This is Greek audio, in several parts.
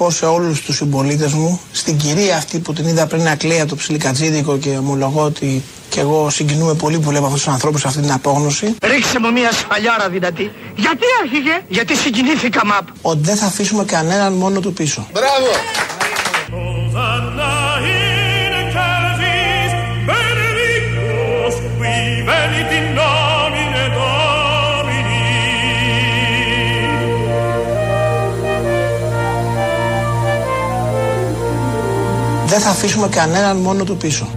Θέλω να πω σε όλους τους συμπολίτες μου, στην κυρία αυτή που την είδα πριν να κλαίει το ψιλικατζίδικο και ομολογώ ότι και εγώ συγκινούμε πολύ που βλέπω αυτούς τους ανθρώπους σε αυτή την απόγνωση. Ρίξε μου μια σφαλιάρα δυνατή. Γιατί άρχιγε, Γιατί συγκινήθηκα μαπ. Ότι δεν θα αφήσουμε κανέναν μόνο του πίσω. Μπράβο! Δεν θα αφήσουμε κανέναν μόνο του πίσω.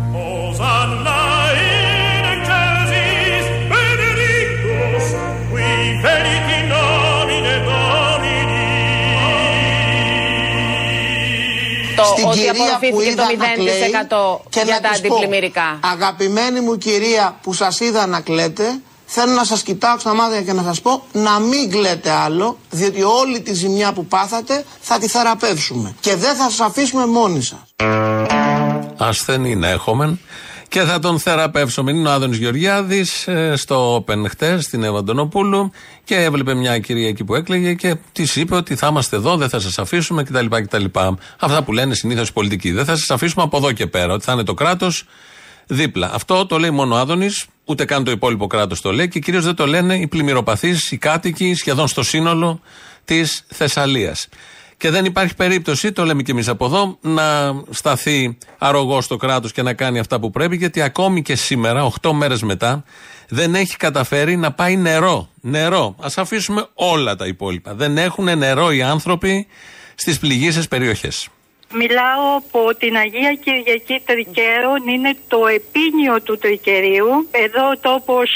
Στην ότι κυρία που είδα το 0% να κλαίει και για τα αντιπλημμυρικά. Αγαπημένη μου κυρία που σας είδα να κλαίτε, θέλω να σας κοιτάξω στα μάτια και να σας πω να μην κλαίτε άλλο, διότι όλη τη ζημιά που πάθατε θα τη θεραπεύσουμε. Και δεν θα σας αφήσουμε μόνοι σας. Ασθενή να έχουμε και θα τον θεραπεύσουμε. Είναι ο Άδωνης Γεωργιάδης ε, στο Open χτες στην Ευαντονοπούλου και έβλεπε μια κυρία εκεί που έκλαιγε και της είπε ότι θα είμαστε εδώ, δεν θα σας αφήσουμε κτλ. κτλ. Αυτά που λένε συνήθως οι πολιτικοί. Δεν θα σας αφήσουμε από εδώ και πέρα, ότι θα είναι το κράτος δίπλα. Αυτό το λέει μόνο ο Άδωνης, ούτε καν το υπόλοιπο κράτος το λέει και κυρίως δεν το λένε οι πλημμυροπαθείς, οι κάτοικοι σχεδόν στο σύνολο της Θεσσαλίας. Και δεν υπάρχει περίπτωση, το λέμε και εμείς από εδώ, να σταθεί αρρωγός στο κράτος και να κάνει αυτά που πρέπει, γιατί ακόμη και σήμερα, 8 μέρες μετά, δεν έχει καταφέρει να πάει νερό. Νερό. Α αφήσουμε όλα τα υπόλοιπα. Δεν έχουν νερό οι άνθρωποι στις πληγήσεις περιοχές. Μιλάω από την Αγία Κυριακή Τρικέρων, είναι το επίνιο του Τρικερίου. Εδώ ο τόπος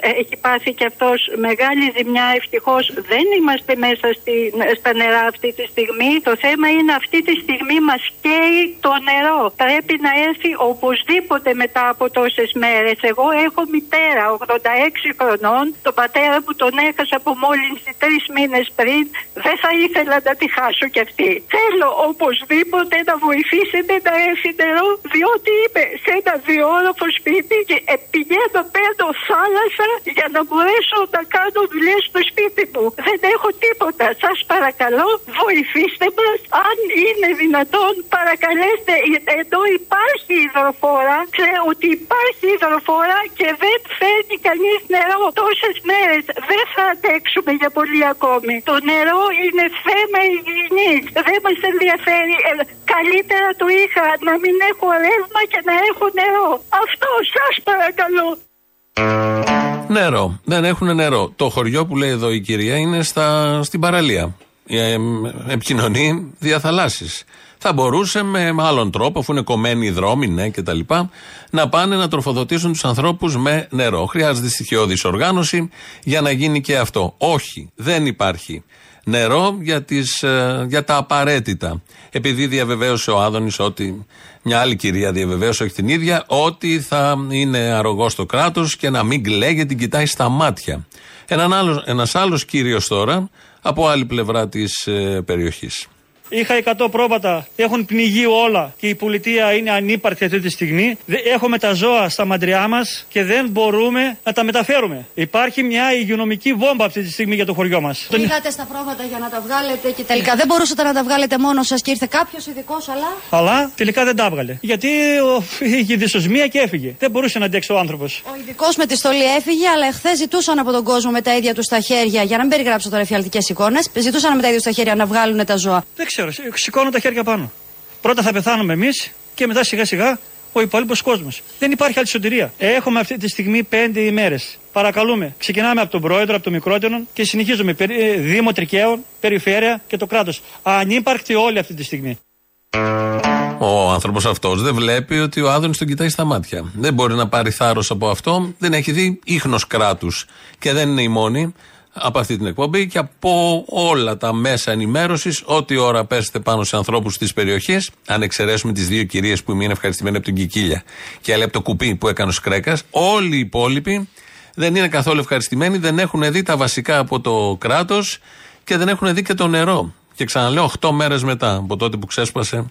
ε, έχει πάθει και αυτός μεγάλη ζημιά. Ευτυχώς δεν είμαστε μέσα στη, στα νερά αυτή τη στιγμή. Το θέμα είναι αυτή τη στιγμή μας καίει το νερό. Πρέπει να έρθει οπωσδήποτε μετά από τόσες μέρες. Εγώ έχω μητέρα 86 χρονών. Το πατέρα που τον έχασα από μόλυνση τρεις μήνες πριν. Δεν θα ήθελα να τη χάσω κι αυτή. Θέλω οπωσδήποτε τίποτε να βοηθήσετε να έρθει νερό, διότι είπε σε ένα διόροφο σπίτι και πηγαίνω παίρνω θάλασσα για να μπορέσω να κάνω δουλειές στο σπίτι μου. Δεν έχω τίποτα. Σας παρακαλώ, βοηθήστε μας. Αν είναι δυνατόν, παρακαλέστε. Εδώ υπάρχει υδροφόρα. Ξέρω ότι υπάρχει υδροφόρα και δεν φέρνει κανείς νερό τόσες μέρες. Δεν θα αντέξουμε για πολύ ακόμη. Το νερό είναι θέμα υγιεινής. Δεν μας ενδιαφέρει ε, καλύτερα το είχα να μην έχω ρεύμα και να έχω νερό. Αυτό σας παρακαλώ. Νερό. Δεν έχουν νερό. Το χωριό που λέει εδώ η κυρία είναι στα, στην παραλία. Ε, επικοινωνεί διαθαλάσσεις. Θα μπορούσε με άλλον τρόπο, αφού είναι κομμένοι οι δρόμοι, ναι, και τα λοιπά, να πάνε να τροφοδοτήσουν τους ανθρώπους με νερό. Χρειάζεται στοιχειώδης οργάνωση για να γίνει και αυτό. Όχι, δεν υπάρχει νερό για, τις, ε, για τα απαραίτητα. Επειδή διαβεβαίωσε ο Άδωνης ότι μια άλλη κυρία διαβεβαίωσε, όχι την ίδια, ότι θα είναι αρρωγός στο κράτος και να μην κλαίγει, την κοιτάει στα μάτια. Ένα άλλος ένας άλλος κύριος τώρα από άλλη πλευρά της ε, περιοχής. Είχα 100 πρόβατα, έχουν πνιγεί όλα και η πολιτεία είναι ανύπαρκτη αυτή τη στιγμή. Έχουμε τα ζώα στα μαντριά μας και δεν μπορούμε να τα μεταφέρουμε. Υπάρχει μια υγειονομική βόμβα αυτή τη στιγμή για το χωριό μας. Πήγατε στα πρόβατα για να τα βγάλετε και τελικά δεν μπορούσατε να τα βγάλετε μόνος σας και ήρθε κάποιος ειδικός, αλλά. Αλλά τελικά δεν τα έβγαλε. Γιατί είχε δυσοσμία και έφυγε. Δεν μπορούσε να αντέξει ο άνθρωπος. Ο ειδικός με τη στολή έφυγε, αλλά εχθές ζητούσαν από τον κόσμο με τα ίδια τους τα χέρια, για να μην περιγράψω τώρα εφιαλτικέ εικόνες, ζητούσαν με τα ίδια τους τα χέρια να βγάλουν τα ζώα. Δεν ξέρω ξέρω, σηκώνω τα χέρια πάνω. Πρώτα θα πεθάνουμε εμείς και μετά σιγά σιγά ο υπόλοιπος κόσμος. Δεν υπάρχει άλλη σωτηρία. Έχουμε αυτή τη στιγμή πέντε ημέρες. Παρακαλούμε, ξεκινάμε από τον πρόεδρο, από τον μικρότερο και συνεχίζουμε. Ε, Δήμο Τρικαίων, Περιφέρεια και το κράτος. Ανύπαρκτη όλη αυτή τη στιγμή. Ο άνθρωπος αυτός δεν βλέπει ότι ο Άδωνης τον κοιτάει στα μάτια. Δεν μπορεί να πάρει θάρρος από αυτό. Δεν έχει δει ίχνος κράτους. Και δεν είναι η μόνη από αυτή την εκπομπή και από όλα τα μέσα ενημέρωσης, ό,τι ώρα πέσετε πάνω σε ανθρώπους της περιοχής, αν εξαιρέσουμε τις δύο κυρίες που είναι ευχαριστημένοι από την Κικίλια και άλλη από το κουπί που έκανε ο Σκρέκας, όλοι οι υπόλοιποι δεν είναι καθόλου ευχαριστημένοι, δεν έχουν δει τα βασικά από το κράτος και δεν έχουν δει και το νερό. Και ξαναλέω, 8 μέρες μετά από τότε που ξέσπασε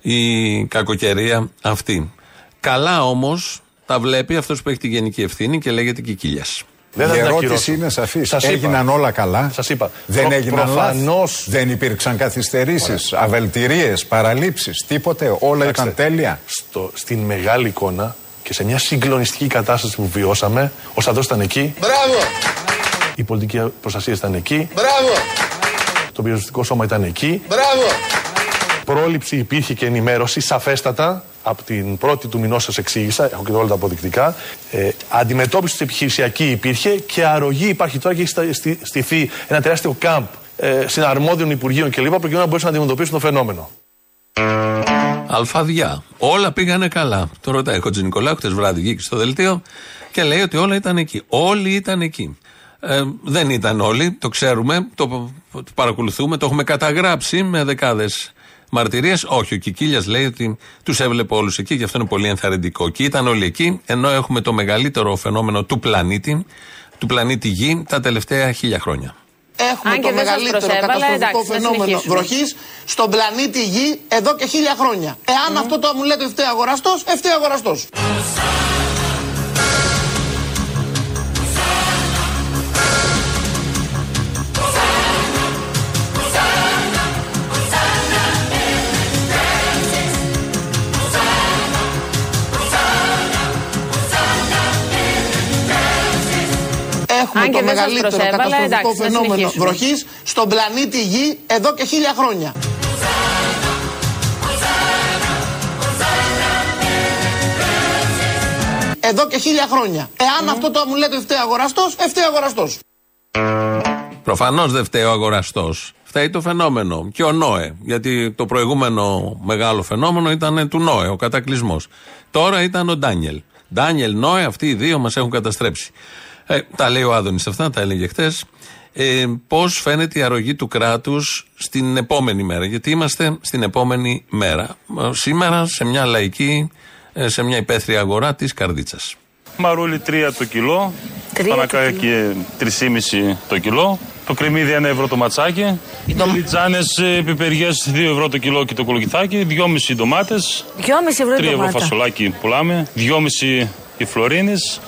η κακοκαιρία αυτή. Καλά όμως τα βλέπει αυτός που έχει τη γενική ευθύνη και λέγεται Κικίλιας. Δεν Η ερώτηση είναι σαφής. Έγιναν όλα καλά; Σας είπα. Δεν Προ, έγιναν προφανώς... Δεν υπήρξαν καθυστερήσεις, αβελτηρίε, παραλήψεις, τίποτε. Όλα ήταν τέλεια; Στο, στην μεγάλη εικόνα και σε μια συγκλονιστική κατάσταση που βιώσαμε, ο Σταδό ήταν εκεί. Μπράβο! Η πολιτική προστασία ήταν εκεί. Μπράβο! Το πυροσβεστικό σώμα ήταν εκεί. Μπράβο! Πρόληψη υπήρχε και ενημέρωση σαφέστατα. Από την πρώτη του μηνός σας εξήγησα, έχω και όλα τα αποδεικτικά. Ε, αντιμετώπιση επιχειρησιακή υπήρχε και αρρωγή υπάρχει τώρα και έχει στηθεί ένα τεράστιο κάμπ ε, συναρμόδιων υπουργείων κλπ. προκειμένου να μπορέσουν να αντιμετωπίσουν το φαινόμενο. Αλφαδιά. Όλα πήγανε καλά. Το ρωτάει ο Κοτζη Νικολάου, χτες βράδυ βγήκε στο δελτίο και λέει ότι όλα ήταν εκεί. Όλοι ήταν εκεί. Ε, δεν ήταν όλοι, το ξέρουμε, το, το παρακολουθούμε, το έχουμε καταγράψει με δεκάδες μαρτυρίες. Όχι, ο Κικίλιας λέει ότι τους έβλεπε όλους εκεί και αυτό είναι πολύ ενθαρρυντικό. Και ήταν όλοι εκεί, ενώ έχουμε το μεγαλύτερο φαινόμενο του πλανήτη, του πλανήτη Γη, τα τελευταία χίλια χρόνια. Έχουμε το μεγαλύτερο καταστροφικό φαινόμενο βροχής στον πλανήτη Γη εδώ και χίλια χρόνια. Εάν αυτό το μου λέτε ευθέα αγοραστός, ευθέα αγοραστός. Το μεγαλύτερο καταστροφικό φαινόμενο βροχής στον πλανήτη Γη εδώ και χίλια χρόνια. Εδώ και χίλια χρόνια. Εάν αυτό το μου λέτε φταίει αγοραστός, φταίει αγοραστός. Προφανώς δεν φταίει ο αγοραστός. Φταίει το φαινόμενο. Και ο Νόε. Γιατί το προηγούμενο μεγάλο φαινόμενο ήταν του Νόε, ο κατακλυσμός. Τώρα ήταν ο Ντάνιελ. Ντάνιελ, Νόε, αυτοί οι δύο μας έχουν καταστρέψει. Ε, τα λέει ο Άδωνης αυτά, τα έλεγε χθες. Ε, Πώς φαίνεται η αρρωγή του κράτους στην επόμενη μέρα; Γιατί είμαστε στην επόμενη μέρα. Ε, σήμερα σε μια λαϊκή, ε, σε μια υπαίθρια αγορά της Καρδίτσας. Μαρούλι 3 το κιλό. Πανακάκι 3,5 το κιλό. Το κρεμμύδι 1 ευρώ το ματσάκι. Οι το... λιτζάνες πιπεριές 2 ευρώ το κιλό και το κολοκυθάκι. 2,5 ντομάτες. 2,5 ευρώ 3 ευρώ φασολάκι πουλάμε. 2,5 η Φλωρίνης.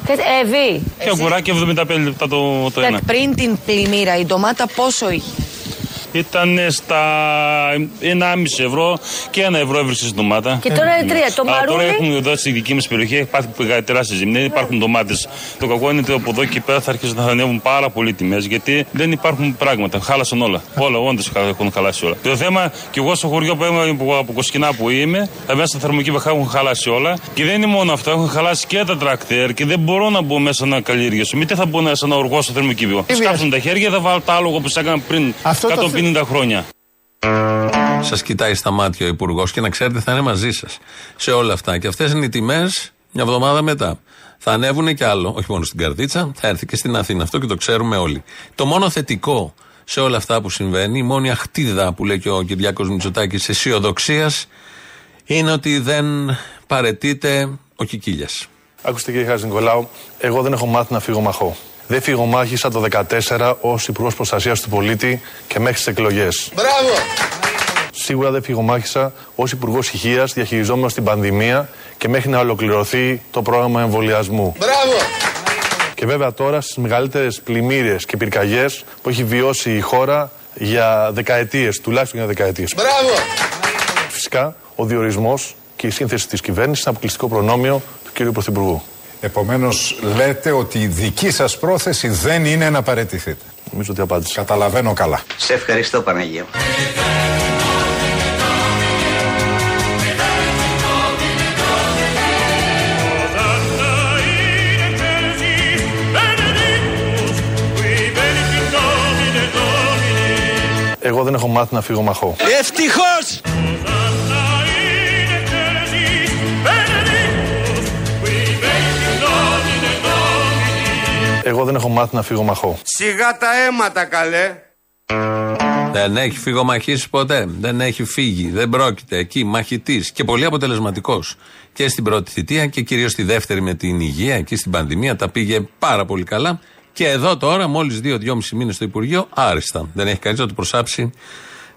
Εβί. Και αγκουράκι 75 λεπτά το, το ένα. Πριν την πλημμύρα η ντομάτα πόσο είχε; Ήταν στα 1,5 ευρώ και 1 ευρώ έβρισε στην ντομάτα. Και τώρα είναι 3. Το μαρούλι. Τώρα έχουμε εδώ στη δική μας περιοχή, υπάρχει τεράστια ζημιά, υπάρχουν ντομάτες. Το κακό είναι ότι από εδώ και πέρα θα αρχίσουν να ανέβουν πάρα πολύ τιμές γιατί δεν υπάρχουν πράγματα. Χάλασαν όλα. όλα, όντως έχουν χαλάσει όλα. Το θέμα, και εγώ στο χωριό που είμαι από Κοσκινά που είμαι, μέσα στα θερμοκήπια έχουν χαλάσει όλα. Και δεν είναι μόνο αυτό, έχουν χαλάσει και τα τρακτέρ και δεν μπορώ να μπω μέσα να καλλιεργήσω. Μήτε θα μπω μέσα να οργώ στο θερμοκήπιο. Σκάφτουν τα χέρια, θα βάλω τα άλογα που έκανα πριν 150 χρόνια. Σας κοιτάει στα μάτια ο Υπουργός και να ξέρετε θα είναι μαζί σας σε όλα αυτά. Και αυτές είναι οι τιμές μια εβδομάδα μετά. Θα ανέβουν και άλλο, όχι μόνο στην Καρδίτσα, θα έρθει και στην Αθήνα. Αυτό και το ξέρουμε όλοι. Το μόνο θετικό σε όλα αυτά που συμβαίνει, η μόνη αχτίδα που λέει και ο Κυριάκος Μητσοτάκης αισιοδοξίας, είναι ότι δεν παρετείται ο Κικίλιας. Άκουστε κύριε Χάζη Νικολάου, εγώ δεν έχω μάθει να φύγω μαχώ. Δεν φυγομάχησα το 2014 ως Υπουργός Προστασίας του Πολίτη και μέχρι τις εκλογές. Μπράβο! Σίγουρα δεν φυγομάχησα ως Υπουργός Υγεία διαχειριζόμενο την πανδημία και μέχρι να ολοκληρωθεί το πρόγραμμα εμβολιασμού. Μπράβο! Και βέβαια τώρα στις μεγαλύτερες πλημμύρε και πυρκαγιές που έχει βιώσει η χώρα για δεκαετίες, τουλάχιστον για δεκαετίες. Μπράβο! Φυσικά, ο διορισμός και η σύνθεση της κυβέρνησης είναι αποκλειστικό προνόμιο του κ. Πρωθυπουργού. Επομένως, λέτε ότι η δική σας πρόθεση δεν είναι να παραιτηθείτε. Νομίζω ότι απάντησα. Καταλαβαίνω καλά. Σε ευχαριστώ, Παναγία. Εγώ δεν έχω μάθει να φύγω μαχώ. Ευτυχώς! Εγώ δεν έχω μάθει να φύγω μαχώ. Σιγά τα αίματα, καλέ. Δεν έχει φυγομαχήσει ποτέ. Δεν έχει φύγει. Δεν πρόκειται. Εκεί μαχητής και πολύ αποτελεσματικός. Και στην πρώτη θητεία και κυρίως στη δεύτερη με την υγεία. Εκεί στην πανδημία τα πήγε πάρα πολύ καλά. Και εδώ τώρα, μόλις δύο-δυόμιση μήνες στο Υπουργείο, άριστα. Δεν έχει κανείς να του προσάψει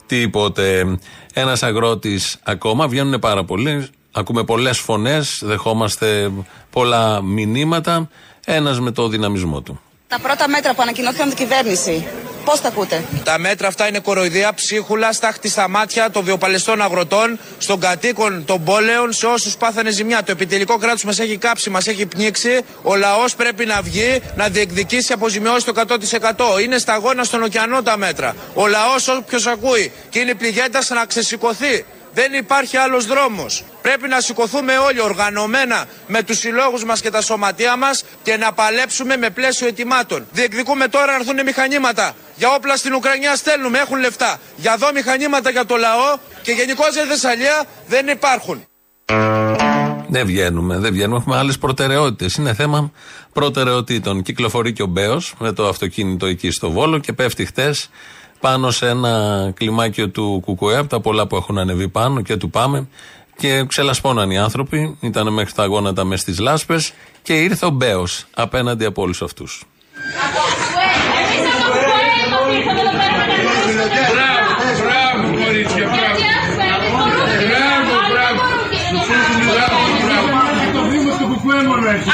τίποτε. Ένας αγρότης ακόμα, βγαίνουν πάρα πολλοί. Ακούμε πολλές φωνές, δεχόμαστε πολλά μηνύματα. Ένας με το δυναμισμό του. Τα πρώτα μέτρα που ανακοινώθηκαν από την κυβέρνηση, πώς τα ακούτε; Τα μέτρα αυτά είναι κοροϊδία, ψίχουλα, στάχτη στα μάτια των βιοπαλαιστών αγροτών, στον κατοίκων των πόλεων, σε όσους πάθανε ζημιά. Το επιτελικό κράτος μας έχει κάψει, μας έχει πνίξει. Ο λαός πρέπει να βγει να διεκδικήσει αποζημιώσεις το 100%. Είναι σταγόνα στον ωκεανό τα μέτρα. Ο λαός, όποιος ακούει και είναι πληγέντας, να ξεσηκωθεί. Δεν υπάρχει άλλος δρόμος. Πρέπει να σηκωθούμε όλοι οργανωμένα με τους συλλόγους μας και τα σωματεία μας και να παλέψουμε με πλαίσιο ετοιμάτων. Διεκδικούμε τώρα να έρθουν μηχανήματα. Για όπλα στην Ουκρανία στέλνουμε, έχουν λεφτά. Για δω μηχανήματα για το λαό και γενικώ για Θεσσαλία δεν υπάρχουν. Δεν βγαίνουμε, δεν βγαίνουμε. Έχουμε άλλες προτεραιότητες. Είναι θέμα προτεραιοτήτων. Κυκλοφορεί και ο Μπέος με το αυτοκίνητο εκεί στο Βόλο και πέφτει χτες πάνω σε ένα κλιμάκιο του Κουκουέ, από τα πολλά που έχουν ανεβεί πάνω και του Πάμε. Και ξελασπώναν οι άνθρωποι, ήταν μέχρι τα γόνατα μες στις λάσπες και ήρθε ο Μπέος απέναντι από όλους αυτούς.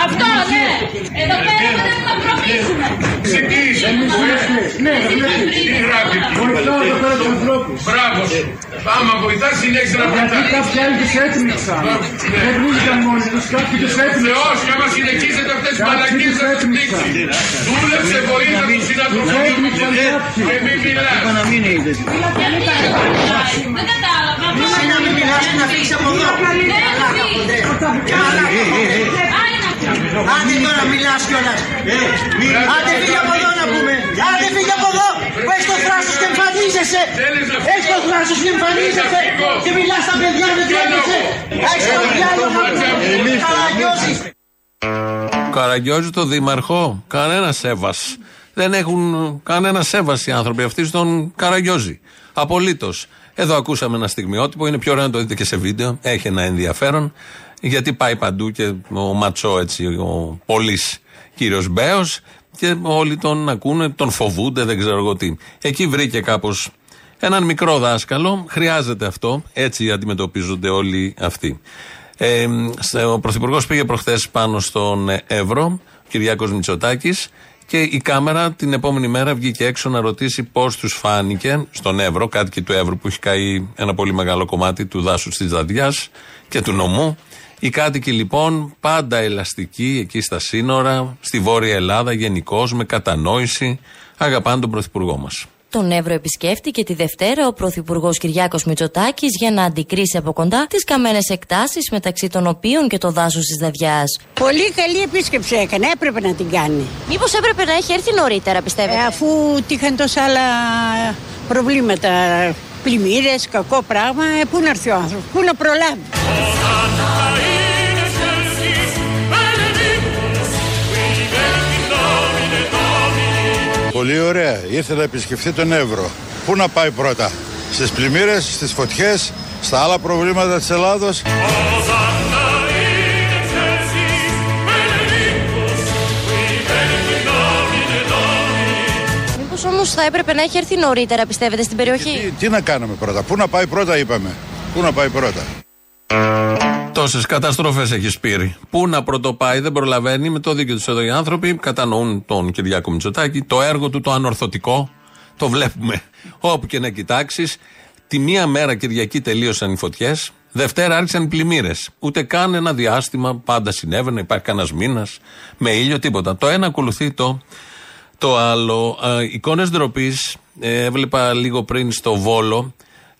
Αυτό, ναι! Εδώ πέρα δεν θα προφήσουμε! Ξεκίνησε! Ναι, τι γράφει Βοηθάω εδώ πέρα τους ανθρώπους. Μπράβο σου. Άμα βοηθάς συνέχισε να βοηθάς. Γιατί κάποιοι άλλοι τους έτμιξαν. Δεν πνίγηκαν μόνοι τους, κάποιοι τους έτμιξαν. Θεός, και άμα συνεχίσετε αυτές τις μαλακίες θα τους πνίξεις. Δούλεψε βοήθεια τους συνανθρωπούς και μην μιλάς. Δεν κατάλαβα. Εσύ να μην μιλάς και να φύγεις από εδώ. Άντε τώρα μιλάς κιόλας. Άντε φύγε από εδώ να πούμε. Άντε φύγε από εδώ. Που έχεις το θράσος και εμφανίζεσαι. Έχεις το θράσος και εμφανίζεσαι. Και μιλάς στα παιδιά δεν τρέπεσαι. Έχεις το διάλογο να πούμε. Καραγκιόζης. Καραγκιόζη το δήμαρχο. Κανένα σέβας. Δεν έχουν κανένα σέβα οι άνθρωποι αυτοί στον Καραγκιόζη. Απολύτως. Εδώ ακούσαμε ένα στιγμιότυπο. Είναι πιο ωραίο να το δείτε και σε βίντεο. Έχει ένα ενδιαφέρον γιατί πάει παντού και ο Ματσό έτσι, ο πολύς κύριος Μπέος και όλοι τον ακούνε, τον φοβούνται, δεν ξέρω εγώ τι. Εκεί βρήκε κάπως έναν μικρό δάσκαλο, χρειάζεται αυτό, έτσι αντιμετωπίζονται όλοι αυτοί. Ε, ο Πρωθυπουργός πήγε προχθές πάνω στον Εύρο, ο Κυριάκος Μητσοτάκης, και η κάμερα την επόμενη μέρα βγήκε έξω να ρωτήσει πώς τους φάνηκε στον Εύρο, κάτοικοι του Εύρου που έχει καεί ένα πολύ μεγάλο κομμάτι του δάσους της Δαδιάς και του νομού. Οι κάτοικοι λοιπόν πάντα ελαστικοί εκεί στα σύνορα, στη Βόρεια Ελλάδα γενικώς, με κατανόηση, αγαπάνε τον Πρωθυπουργό μας. Τον Εύρο επισκέφτηκε τη Δευτέρα ο Πρωθυπουργός Κυριάκος Μητσοτάκης για να αντικρίσει από κοντά τις καμένες εκτάσεις μεταξύ των οποίων και το δάσος της Δαδιά. Πολύ καλή επίσκεψη έκανε, έπρεπε να την κάνει. Μήπως έπρεπε να έχει έρθει νωρίτερα, πιστεύετε; Ε, αφού τύχαν τόσα άλλα προβλήματα, πλημμύρες, κακό πράγμα, ε, πού να έρθει ο άνθρωπος, πού να προλάβει; Πολύ ωραία. Ήρθε να επισκεφθεί τον Εύρο. Πού να πάει πρώτα, στις πλημμύρες, στις φωτιές, στα άλλα προβλήματα της Ελλάδος; Μήπως όμως θα έπρεπε να έχει έρθει νωρίτερα, πιστεύετε, στην περιοχή; Τι, τι να κάνουμε πρώτα, πού να πάει πρώτα είπαμε. Πού να πάει πρώτα; Τόσες καταστροφές έχεις σπείρει. Πού να πρωτοπάει, δεν προλαβαίνει. Με το δίκιο τους εδώ οι άνθρωποι κατανοούν τον Κυριάκο Μητσοτάκη. Το έργο του το ανορθωτικό το βλέπουμε όπου και να κοιτάξεις. Τη μία μέρα Κυριακή τελείωσαν οι φωτιές. Δευτέρα άρχισαν οι πλημμύρες. Ούτε καν ένα διάστημα πάντα συνέβαινε. Υπάρχει κανένας μήνας με ήλιο, τίποτα. Το ένα ακολουθεί το, το άλλο. Ε, Εικόνες ντροπής. Ε, έβλεπα λίγο πριν στο Βόλο.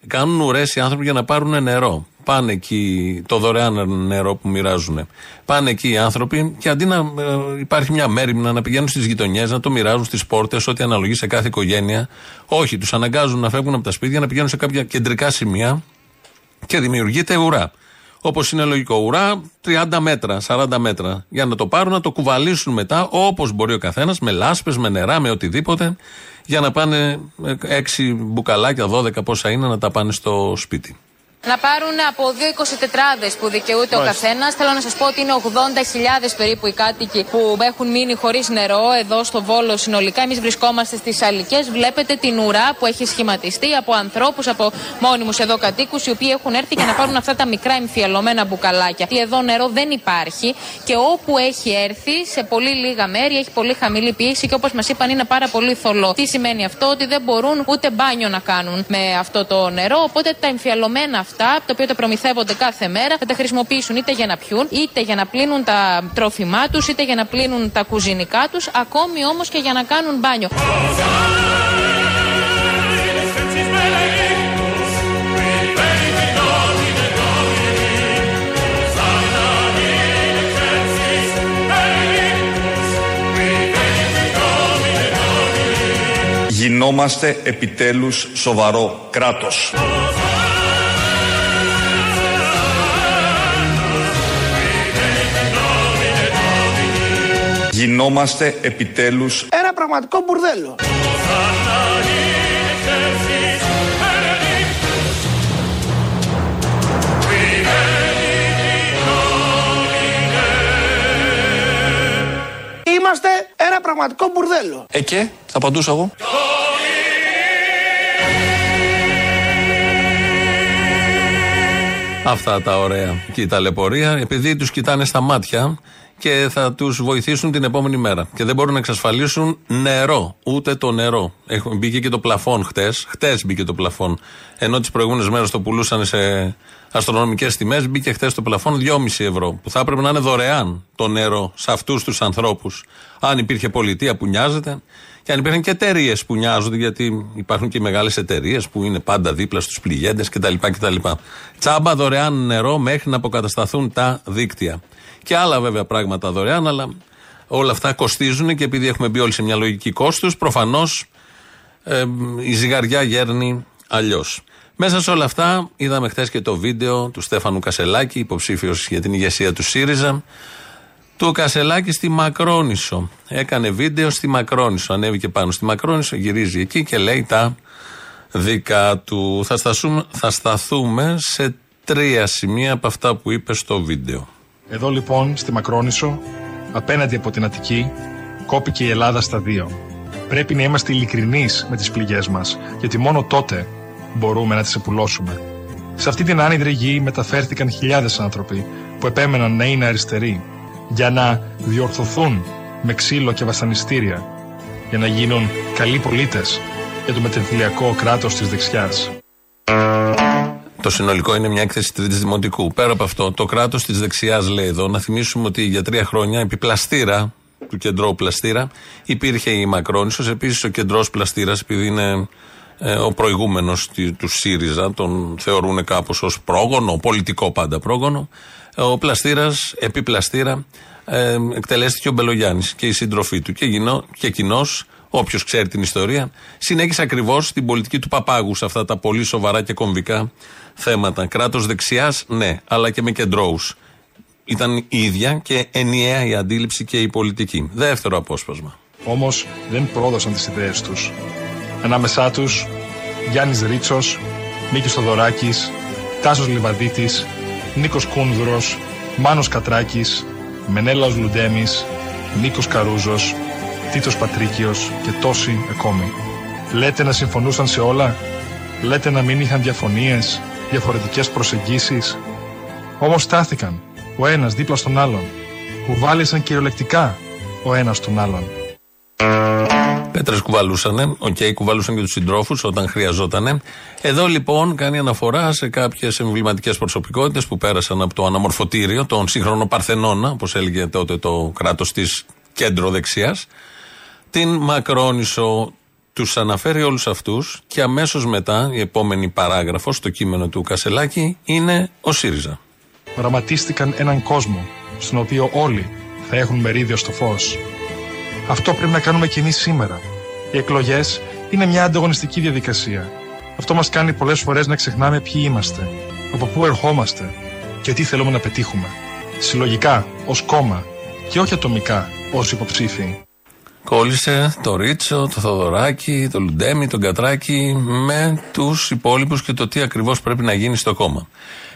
Κάνουν ουρές οι άνθρωποι για να πάρουν νερό. Πάνε εκεί το δωρεάν νερό που μοιράζουν. Πάνε εκεί οι άνθρωποι και αντί να ε, υπάρχει μια μέρη να πηγαίνουν στις γειτονιές, να το μοιράζουν στις πόρτες, ό,τι αναλογεί σε κάθε οικογένεια. Όχι, τους αναγκάζουν να φεύγουν από τα σπίτια, να πηγαίνουν σε κάποια κεντρικά σημεία και δημιουργείται ουρά. Όπως είναι λογικό, ουρά 30 μέτρα, 40 μέτρα. Για να το πάρουν, να το κουβαλήσουν μετά όπως μπορεί ο καθένας, με λάσπες, με νερά, με οτιδήποτε, για να πάνε 6 μπουκαλάκια, 12 πόσα είναι, να τα πάνε στο σπίτι. Να πάρουν από δύο 24 που δικαιούται ο καθένας. Θέλω να σας πω ότι είναι 80.000 περίπου οι κάτοικοι που έχουν μείνει χωρίς νερό εδώ στο Βόλο συνολικά. Εμείς βρισκόμαστε στις Αλικές. Βλέπετε την ουρά που έχει σχηματιστεί από ανθρώπους, από μόνιμους εδώ κατοίκους, οι οποίοι έχουν έρθει για να πάρουν αυτά τα μικρά εμφιαλωμένα μπουκαλάκια. Εδώ νερό δεν υπάρχει και όπου έχει έρθει σε πολύ λίγα μέρη έχει πολύ χαμηλή πίεση και όπως μας είπαν είναι πάρα πολύ θολό. Τι σημαίνει αυτό, ότι δεν μπορούν ούτε μπάνιο να κάνουν με αυτό το νερό. Οπότε τα εμφιαλωμένα αυτά αυτά, τα οποία τα προμηθεύονται κάθε μέρα, θα τα χρησιμοποιήσουν είτε για να πιούν, είτε για να πλύνουν τα τρόφιμά τους, είτε για να πλύνουν τα κουζινικά τους, ακόμη όμως και για να κάνουν μπάνιο. Γινόμαστε επιτέλους σοβαρό κράτος. Γινόμαστε επιτέλους ένα πραγματικό μπουρδέλο. Είμαστε ένα πραγματικό μπουρδέλο. Ε και, θα απαντούσα εγώ. Αυτά τα ωραία και η ταλαιπωρία, επειδή τους κοιτάνε στα μάτια και θα τους βοηθήσουν την επόμενη μέρα. Και δεν μπορούν να εξασφαλίσουν νερό. Ούτε το νερό. Έχουν, μπήκε και το πλαφόν χτες. Χτες μπήκε το πλαφόν. Ενώ τις προηγούμενες μέρες το πουλούσαν σε αστρονομικές τιμές, μπήκε χτες το πλαφόν 2,5 ευρώ. Που θα έπρεπε να είναι δωρεάν το νερό σε αυτούς τους ανθρώπους. Αν υπήρχε πολιτεία που νοιάζεται και αν υπήρχαν και εταιρείες που νοιάζονται, γιατί υπάρχουν και μεγάλες εταιρείες που είναι πάντα δίπλα στους πληγέντες κτλ, κτλ. Τσάμπα δωρεάν νερό μέχρι να αποκατασταθούν τα δίκτυα. Και άλλα βέβαια πράγματα δωρεάν, αλλά όλα αυτά κοστίζουν και επειδή έχουμε μπει όλοι σε μια λογική κόστους, προφανώς ε, η ζυγαριά γέρνει αλλιώς. Μέσα σε όλα αυτά είδαμε χθες και το βίντεο του Στέφανου Κασελάκη, υποψήφιος για την ηγεσία του ΣΥΡΙΖΑ, του Κασελάκη στη Μακρόνισο. Έκανε βίντεο στη Μακρόνισο. Ανέβηκε πάνω στη Μακρόνισο, γυρίζει εκεί και λέει τα δικά του. Θα σταθούμε, θα σταθούμε σε τρία σημεία από αυτά που είπε στο βίντεο. Εδώ λοιπόν στη Μακρόνισο, απέναντι από την Αττική, κόπηκε η Ελλάδα στα δύο. Πρέπει να είμαστε ειλικρινείς με τις πληγές μας, γιατί μόνο τότε μπορούμε να τις επουλώσουμε. Σε αυτή την άνυδρη γη μεταφέρθηκαν χιλιάδες άνθρωποι που επέμεναν να είναι αριστεροί, για να διορθωθούν με ξύλο και βασανιστήρια, για να γίνουν καλοί πολίτες για το μετεμφυλιακό κράτος της δεξιάς. Το συνολικό είναι μια έκθεση τρίτης δημοτικού. Πέρα από αυτό, το κράτος της δεξιάς λέει εδώ, να θυμίσουμε ότι για τρία χρόνια επί πλαστήρα, του κεντρώου πλαστήρα, υπήρχε η Μακρόνισο. Επίσης ο κεντρός πλαστήρας, επειδή είναι ε, ο προηγούμενος του ΣΥΡΙΖΑ, τον θεωρούν κάπως ως πρόγονο, πολιτικό πάντα πρόγονο. Ο πλαστήρας, επί πλαστήρα, ε, εκτελέστηκε ο Μπελογιάννης και η σύντροφή του. Και, γινό, και κοινός Όποιος ξέρει την ιστορία, συνέχισε ακριβώς την πολιτική του Παπάγου σε αυτά τα πολύ σοβαρά και κομβικά θέματα. Κράτος δεξιάς, ναι, αλλά και με κεντρώους. Ήταν η ίδια και ενιαία η αντίληψη και η πολιτική. Δεύτερο απόσπασμα. Όμως δεν πρόδωσαν τις ιδέες τους. Ανάμεσά τους Γιάννης Ρίτσος, Μίκη Θοδωράκης, Τάσος Λιβαδίτης, Νίκος Κούνδρος, Μάνος Κατράκης, Μενέλαος Λουντέμι, Νίκος Καρούζος, Τίτος Πατρίκιος και τόσοι ακόμη. Λέτε να συμφωνούσαν σε όλα, λέτε να μην είχαν διαφωνίες, διαφορετικές προσεγγίσεις; Όμως στάθηκαν ο ένας δίπλα στον άλλον, κουβάλισαν κυριολεκτικά ο ένας τον άλλον. Πέτρες κουβαλούσανε, OK, okay, κουβαλούσαν και τους συντρόφους όταν χρειαζότανε. Εδώ λοιπόν κάνει αναφορά σε κάποιες εμβληματικές προσωπικότητες που πέρασαν από το αναμορφωτήριο, τον σύγχρονο Παρθενώνα, όπως έλεγε τότε το κράτος της κεντροδεξιάς, την Μακρόνησο. Τους αναφέρει όλους αυτούς και αμέσως μετά, η επόμενη παράγραφος στο κείμενο του Κασελάκη είναι ο ΣΥΡΙΖΑ. Οραματίστηκαν έναν κόσμο στον οποίο όλοι θα έχουν μερίδιο στο φως. Αυτό πρέπει να κάνουμε κι εμείς σήμερα. Οι εκλογές είναι μια ανταγωνιστική διαδικασία. Αυτό μας κάνει πολλές φορές να ξεχνάμε ποιοι είμαστε, από πού ερχόμαστε και τι θέλουμε να πετύχουμε. Συλλογικά, ως κόμμα και όχι ατομικά ως υποψήφιοι. Κόλλησε το Ρίτσο, το Θοδωράκι, το Λουντέμι, τον Κατράκι με τους υπόλοιπους και το τι ακριβώς πρέπει να γίνει στο κόμμα.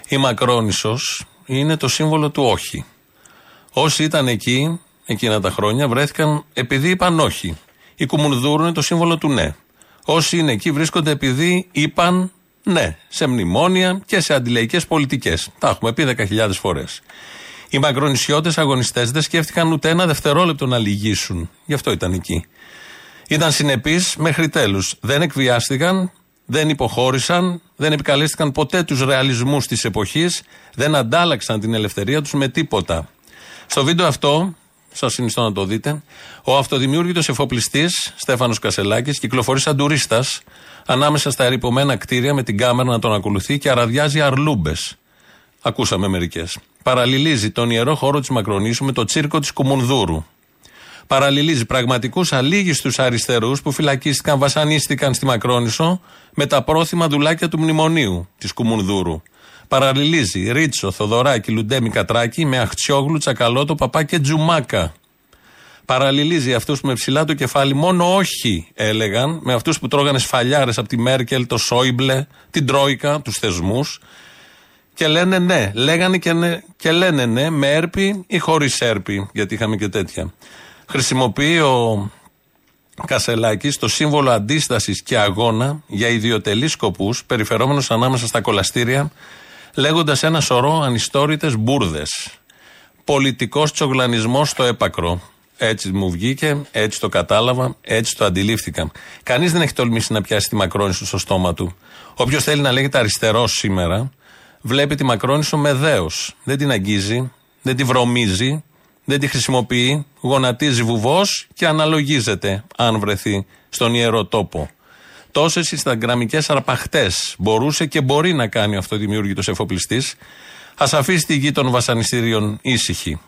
Η Μακρόνισος είναι το σύμβολο του όχι. Όσοι ήταν εκεί, εκείνα τα χρόνια, βρέθηκαν επειδή είπαν όχι. Η Κουμουνδούρου είναι το σύμβολο του ναι. Όσοι είναι εκεί βρίσκονται επειδή είπαν ναι, σε μνημόνια και σε αντιλαϊκές πολιτικές. Τα έχουμε πει 10.000 φορές. Οι μακρονισιώτε αγωνιστές δεν σκέφτηκαν ούτε ένα δευτερόλεπτο να λυγίσουν. Γι' αυτό ήταν εκεί. Ήταν συνεπείς μέχρι τέλους. Δεν εκβιάστηκαν, δεν υποχώρησαν, δεν επικαλέστηκαν ποτέ τους ρεαλισμούς της εποχής, δεν αντάλλαξαν την ελευθερία τους με τίποτα. Στο βίντεο αυτό, σας συνιστώ να το δείτε, ο αυτοδημιούργητος εφοπλιστής Στέφανος Κασελάκης κυκλοφορεί σαν τουρίστας ανάμεσα στα ερυπωμένα κτίρια με την κάμερα να τον ακολουθεί και αραδιάζει αρλούμπες. Ακούσαμε μερικές. Παραλληλίζει τον ιερό χώρο της Μακρονήσου με το τσίρκο της Κουμουνδούρου. Παραλληλίζει πραγματικούς αλήγιστους αριστερούς που φυλακίστηκαν, βασανίστηκαν στη Μακρόνησο με τα πρόθυμα δουλάκια του μνημονίου της Κουμουνδούρου. Παραλληλίζει Ρίτσο, Θοδωράκη, Λουντέμι, Κατράκη με Αχτσιόγλου, Τσακαλώτο, Παπά και Τζουμάκα. Παραλληλίζει αυτούς που με ψηλά το κεφάλι μόνο όχι έλεγαν με αυτούς που τρώγανε σφαλιάρες από τη Μέρκελ, το Σόιμπλε, την Τρόικα, τους θεσμούς και λένε ναι. Λέγανε και, ναι, και λένε ναι με έρπη ή χωρίς έρπη, γιατί είχαμε και τέτοια. Χρησιμοποιεί ο Κασελάκης το σύμβολο αντίστασης και αγώνα για ιδιωτελείς σκοπούς, περιφερόμενος ανάμεσα στα κολαστήρια, λέγοντας ένα σωρό ανιστόρητε μπουρδες. Πολιτικός τσογλανισμός στο έπακρο. Έτσι μου βγήκε, έτσι το κατάλαβα, έτσι το αντιλήφθηκα. Κανείς δεν έχει τολμήσει να πιάσει τη μακρόνη στο στόμα του. Όποιος θέλει να λέγεται αριστερό σήμερα, βλέπει τη Μακρόνισο με δέος. Δεν την αγγίζει, δεν τη βρωμίζει, δεν τη χρησιμοποιεί, γονατίζει βουβός και αναλογίζεται αν βρεθεί στον ιερό τόπο. Τόσες Instagramικές αρπαχτές μπορούσε και μπορεί να κάνει αυτό ο δημιούργητος εφοπλιστής. Α αφήσει τη γη των βασανιστήριων ήσυχη.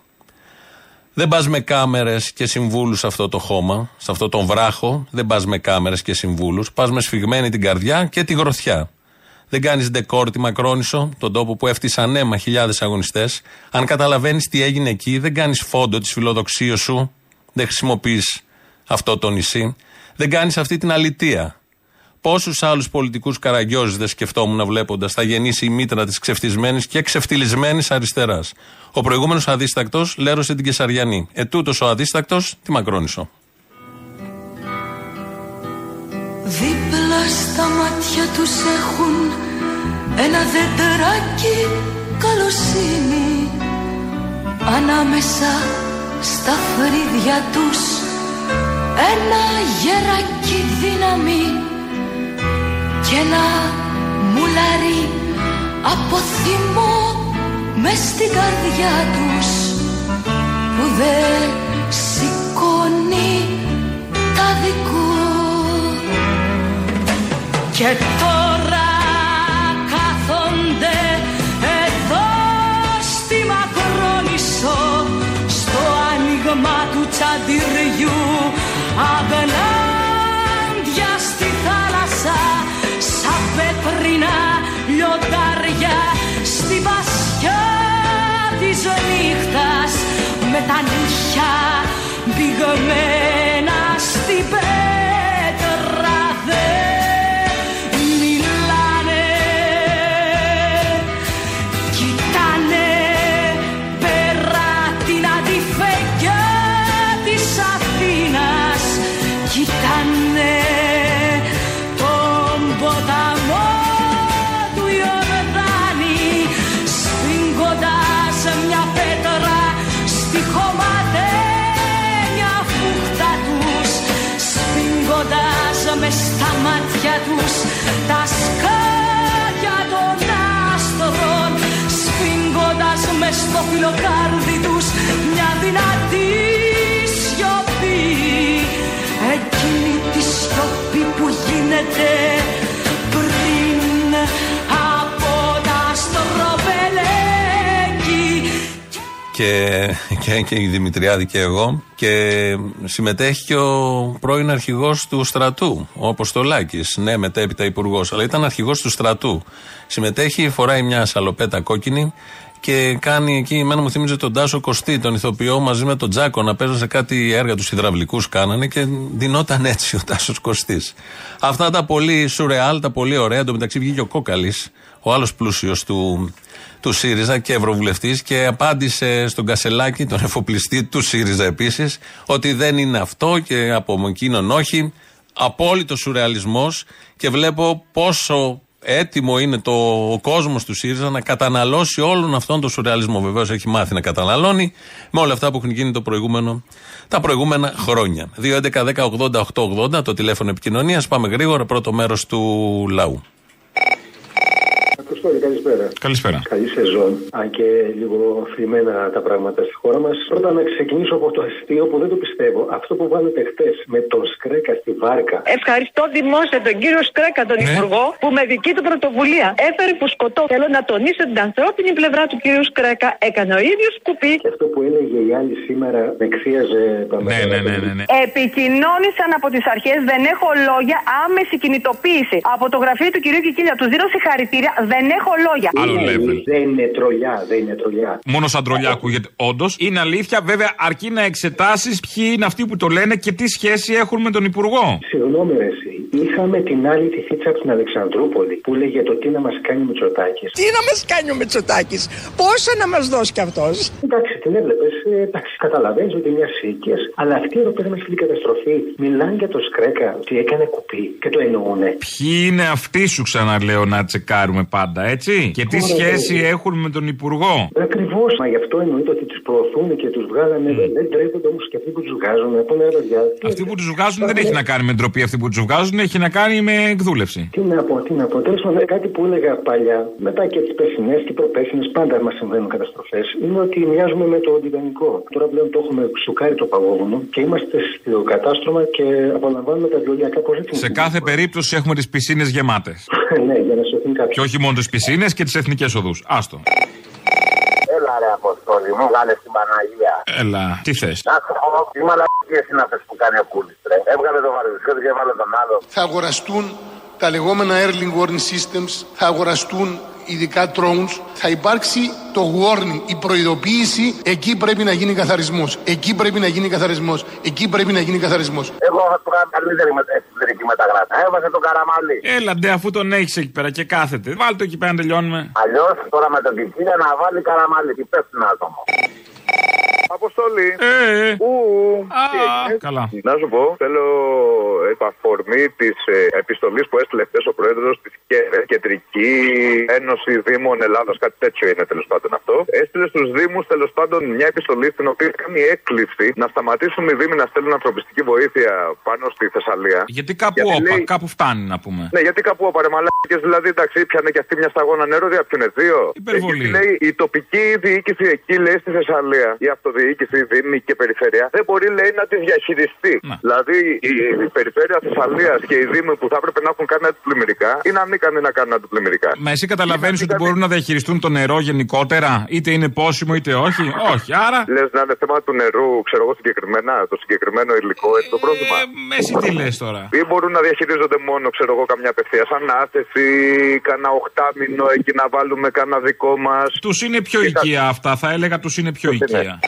Δεν πας με κάμερες και συμβούλους σε αυτό το χώμα, σε αυτό τον βράχο. Δεν πας με κάμερες και συμβούλους. Πας με σφιγμένη την καρδιά και τη γροθιά. Δεν κάνεις ντεκόρ τη Μακρόνισο, τον τόπο που έφτισαν αίμα χιλιάδες αγωνιστές. Αν καταλαβαίνεις τι έγινε εκεί, δεν κάνεις φόντο της φιλοδοξίας σου. Δεν χρησιμοποιείς αυτό το νησί. Δεν κάνεις αυτή την αλητεία. Πόσους άλλους πολιτικούς καραγκιόζηδε σκεφτόμουν βλέποντας θα γεννήσει η μήτρα της ξεφτισμένης και ξεφτυλισμένης αριστεράς. Ο προηγούμενος αδίστακτος λέρωσε την Κεσαριανή. Ετούτο ο αδίστακτος τη Μακρόνισο. Δίπλα στα μάτια τους έχουν ένα δεντεράκι καλοσύνη Ανάμεσα στα φρύδια τους ένα γεράκι δύναμη και ένα μουλάρι από θυμό μες στην καρδιά τους που δεν σηκώνει τα δικό. Και τώρα κάθονται εδώ στη Μακρόνησο στο άνοιγμα του τσαντιριού αγνάντια στη βασιά της νύχτας. Με τα νύχια μπηγμένα στην πέτρα φιλοκάρδι τους μια δυνατή σιωπή εκείνη τη σιωπή που γίνεται πριν από τα στροπελέκι και, και, και η Δημητριάδη και εγώ και συμμετέχει και ο πρώην αρχηγός του στρατού, ο Αποστολάκης. Ναι, μετέπειτα υπουργός, αλλά ήταν αρχηγός του στρατού. Συμμετέχει, φοράει μια σαλοπέτα κόκκινη και κάνει εκεί, εμένα μου θύμιζε τον Τάσο Κωστή, τον ηθοποιό μαζί με τον Τζάκο να παίζουν σε κάτι έργα τους υδραυλικούς κάνανε και δινόταν έτσι ο Τάσος Κωστής. Αυτά τα πολύ σουρεάλ, τα πολύ ωραία. Το μεταξύ βγήκε ο Κόκαλης, ο άλλος πλούσιος του, του ΣΥΡΙΖΑ και ευρωβουλευτής και απάντησε στον Κασελάκη, τον εφοπλιστή του ΣΥΡΙΖΑ επίσης, ότι δεν είναι αυτό και από εκείνον όχι. Απόλυτος σουρεαλισμός και βλέπω πόσο έτοιμο είναι το, ο κόσμος του ΣΥΡΙΖΑ να καταναλώσει όλον αυτόν τον σουρεαλισμό. Βεβαίως έχει μάθει να καταναλώνει με όλα αυτά που έχουν γίνει το προηγούμενο, τα προηγούμενα χρόνια. 2.11.10.80.880 το τηλέφωνο επικοινωνίας. Πάμε γρήγορα. Πρώτο μέρος του λαού. Αποστόλη, καλησπέρα. Καλησπέρα. Καλή σεζόν, αν και λίγο θρυμμένα τα πράγματα στη χώρα μας. Πρώτα να ξεκινήσω από το αστείο που δεν το πιστεύω. Αυτό που βάλετε χτες με τον Σκρέκα στη βάρκα. Ευχαριστώ δημόσια τον κύριο Σκρέκα, τον Ναι. Υπουργό, που με δική του πρωτοβουλία έφερε που σκοτώ. Θέλω να τονίσω την ανθρώπινη πλευρά του κύριου Σκρέκα. Έκανε ο ίδιος κουπί. Και αυτό που έλεγε η άλλη σήμερα με ξύαζε τα Ναι, ναι, ναι, ναι, ναι. Επικοινώνησαν από τις αρχές, δεν έχω λόγια, άμεση κινητοποίηση. Από το γραφείο του κυρίου Κικίλια του δίνω συγχαρητήρια, δεν έχω λόγια. Άλλο level. Δεν είναι τρολιά, δεν είναι τρολιά. Μόνο σαν τρολιά ακούγεται. Όντως είναι αλήθεια, βέβαια, αρκεί να εξετάσεις ποιοι είναι αυτοί που το λένε και τι σχέση έχουν με τον Υπουργό. Συγγνώμη, ρε, εσύ. Είχαμε την άλλη τη θήτσα από την Αλεξανδρούπολη που λέγε το τι να μας κάνει ο Μητσοτάκης. Τι να μας κάνει ο Μητσοτάκης, πόσα να μας δώσει κι αυτός; Εντάξει, την έβλεπες. εντάξει, καταλαβαίνεις ότι είναι μια ηλικία. Αλλά αυτοί εδώ πέρα με στην καταστροφή μιλάνε για το Σκρέκα ότι έκανε κουπί και το εννοούνε. Ποιοι είναι αυτοί σου ξαναλέω να τσεκάρουμε πάντα, έτσι; Και τι Ωραία, σχέση ωραία. έχουν με τον Υπουργό; Ακριβώς. Μα γι' αυτό εννοείται ότι τους προωθούν και τους βγάλανε. Δεν τρέπονται όμως και αυτοί που τους βγάζουν. Πούνε ρε παιδιά. τι- Αυτοί που τους βγάζουν δεν έχει να κάνει με ντροπή, αυτοί που τους βγάζουν έχει να κάνει με εκδούλευση. Τι να πω, τι να πω. Τέλος πάντων, κάτι που έλεγα παλιά, μετά και τις περσινές και προπέρσινες, πάντα μας συμβαίνουν καταστροφές, είναι ότι μοιάζουμε με το Τιτανικό. Τώρα πλέον το έχουμε σουκάρει το παγόβουνο και είμαστε στο κατάστρωμα και απολαμβάνουμε τα βιολιά. Κάπω έτσι. Σε κάθε περίπτωση έχουμε τις πισίνες γεμάτες. ναι, για να σωθεί κάποιος. Και όχι μόνο τις πισίνες και τις εθνικές οδούς. Άστο. Έλα ρε Αποστόλη, μου βγάλε την Παναγία. Έλα, τι θες; Να σου πω, τι μαλακίες είναι αυτές που κάνει ο Κούλης, ρε. Έβγαλε τον Βαρδισιώτη και έβαλε τον άλλο. Θα αγοραστούν τα λεγόμενα Airling Warning Systems, θα αγοραστούν ειδικά drones, θα υπάρξει το warning, η προειδοποίηση, εκεί πρέπει να γίνει καθαρισμός, εκεί πρέπει να γίνει καθαρισμός, εκεί πρέπει να γίνει καθαρισμός. Εγώ θα του κάνω καλύτερη με, εσωτερική μεταγράφη. Έβασε τον Καραμαλή. Έλα, ντε, αφού τον έχεις εκεί πέρα και κάθεται. Βάλτε το εκεί πέρα να τελειώνουμε. Αλλιώς τώρα με τον Κικίλια να βάλει Καραμαλή. Τι πέφτει ένα άτομο. Αποστολή. Ε, Ου, Α, τι έγινε; καλά. Να σου πω, θέλω επ' αφορμή τη επιστολής που έστειλε χθες ο πρόεδρος της Κεντρική Ένωση Δήμων Ελλάδας, κάτι τέτοιο είναι τέλος πάντων αυτό. Έστειλε στους Δήμους τέλος πάντων μια επιστολή στην οποία κάνει έκκληση να σταματήσουν οι Δήμοι να στέλνουν ανθρωπιστική βοήθεια πάνω στη Θεσσαλία. Γιατί κάπου Γιατί όπα, λέει- κάπου φτάνει να πούμε. Ναι, γιατί κάπου όπαρε μαλάκες, δηλαδή εντάξει, πιάνε και αυτή μια σταγόνα νερό, δεν πιούνε δύο. Υπερβολή. Εκεί λέει η τοπική διοίκηση εκεί, λέει στη Θεσσαλία, η αυτοδιοίκηση, η Δήμη και περιφέρεια, δεν μπορεί, λέει, να τη διαχειριστεί. Δηλαδή η, η περιφέρεια Θεσσαλίας και οι Δήμοι που θα έπρεπε να έχουν κάνει αντιπλημμυρικά είναι ανίκανοι να κάνουν αντιπλημμυρικά. Μα εσύ καταλαβαίνεις ότι μπορούν να διαχειριστούν το νερό γενικότερα, είτε είναι πόσιμο είτε όχι; Όχι, άρα. Λες να είναι θέμα του νερού, ξέρω εγώ συγκεκριμένα, το συγκεκριμένο υλικό, έτσι το πρόβλημα. Ε, εσύ τι λες τώρα; Ή μπορούν να διαχειρίζονται μόνο, ξέρω εγώ, καμιά απευθεία ανάθεση, κανένα οχτάμινο εκεί να βάλουμε κανένα δικό μας. Τους είναι πιο οικεία αυτά, θα έλεγα τους είναι πιο οικεία.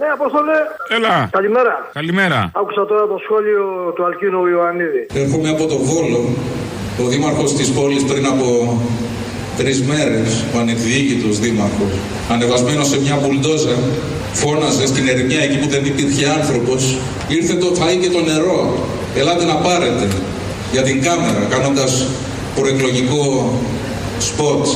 Ναι, Απόστολε. Έλα. Καλημέρα. Καλημέρα. Άκουσα τώρα το σχόλιο του Αλκίνου Ιωαννίδη. Έρχομαι από το Βόλο. Ο δήμαρχος της πόλης πριν από τρεις μέρες, ο ανεκδιοίκητος δήμαρχος, ανεβασμένος σε μια μπουλντόζα, φώναζε στην ερημιά εκεί που δεν υπήρχε άνθρωπος, ήρθε το φαΐ και το νερό, ελάτε να πάρετε για την κάμερα, κάνοντας προεκλογικό σποτ,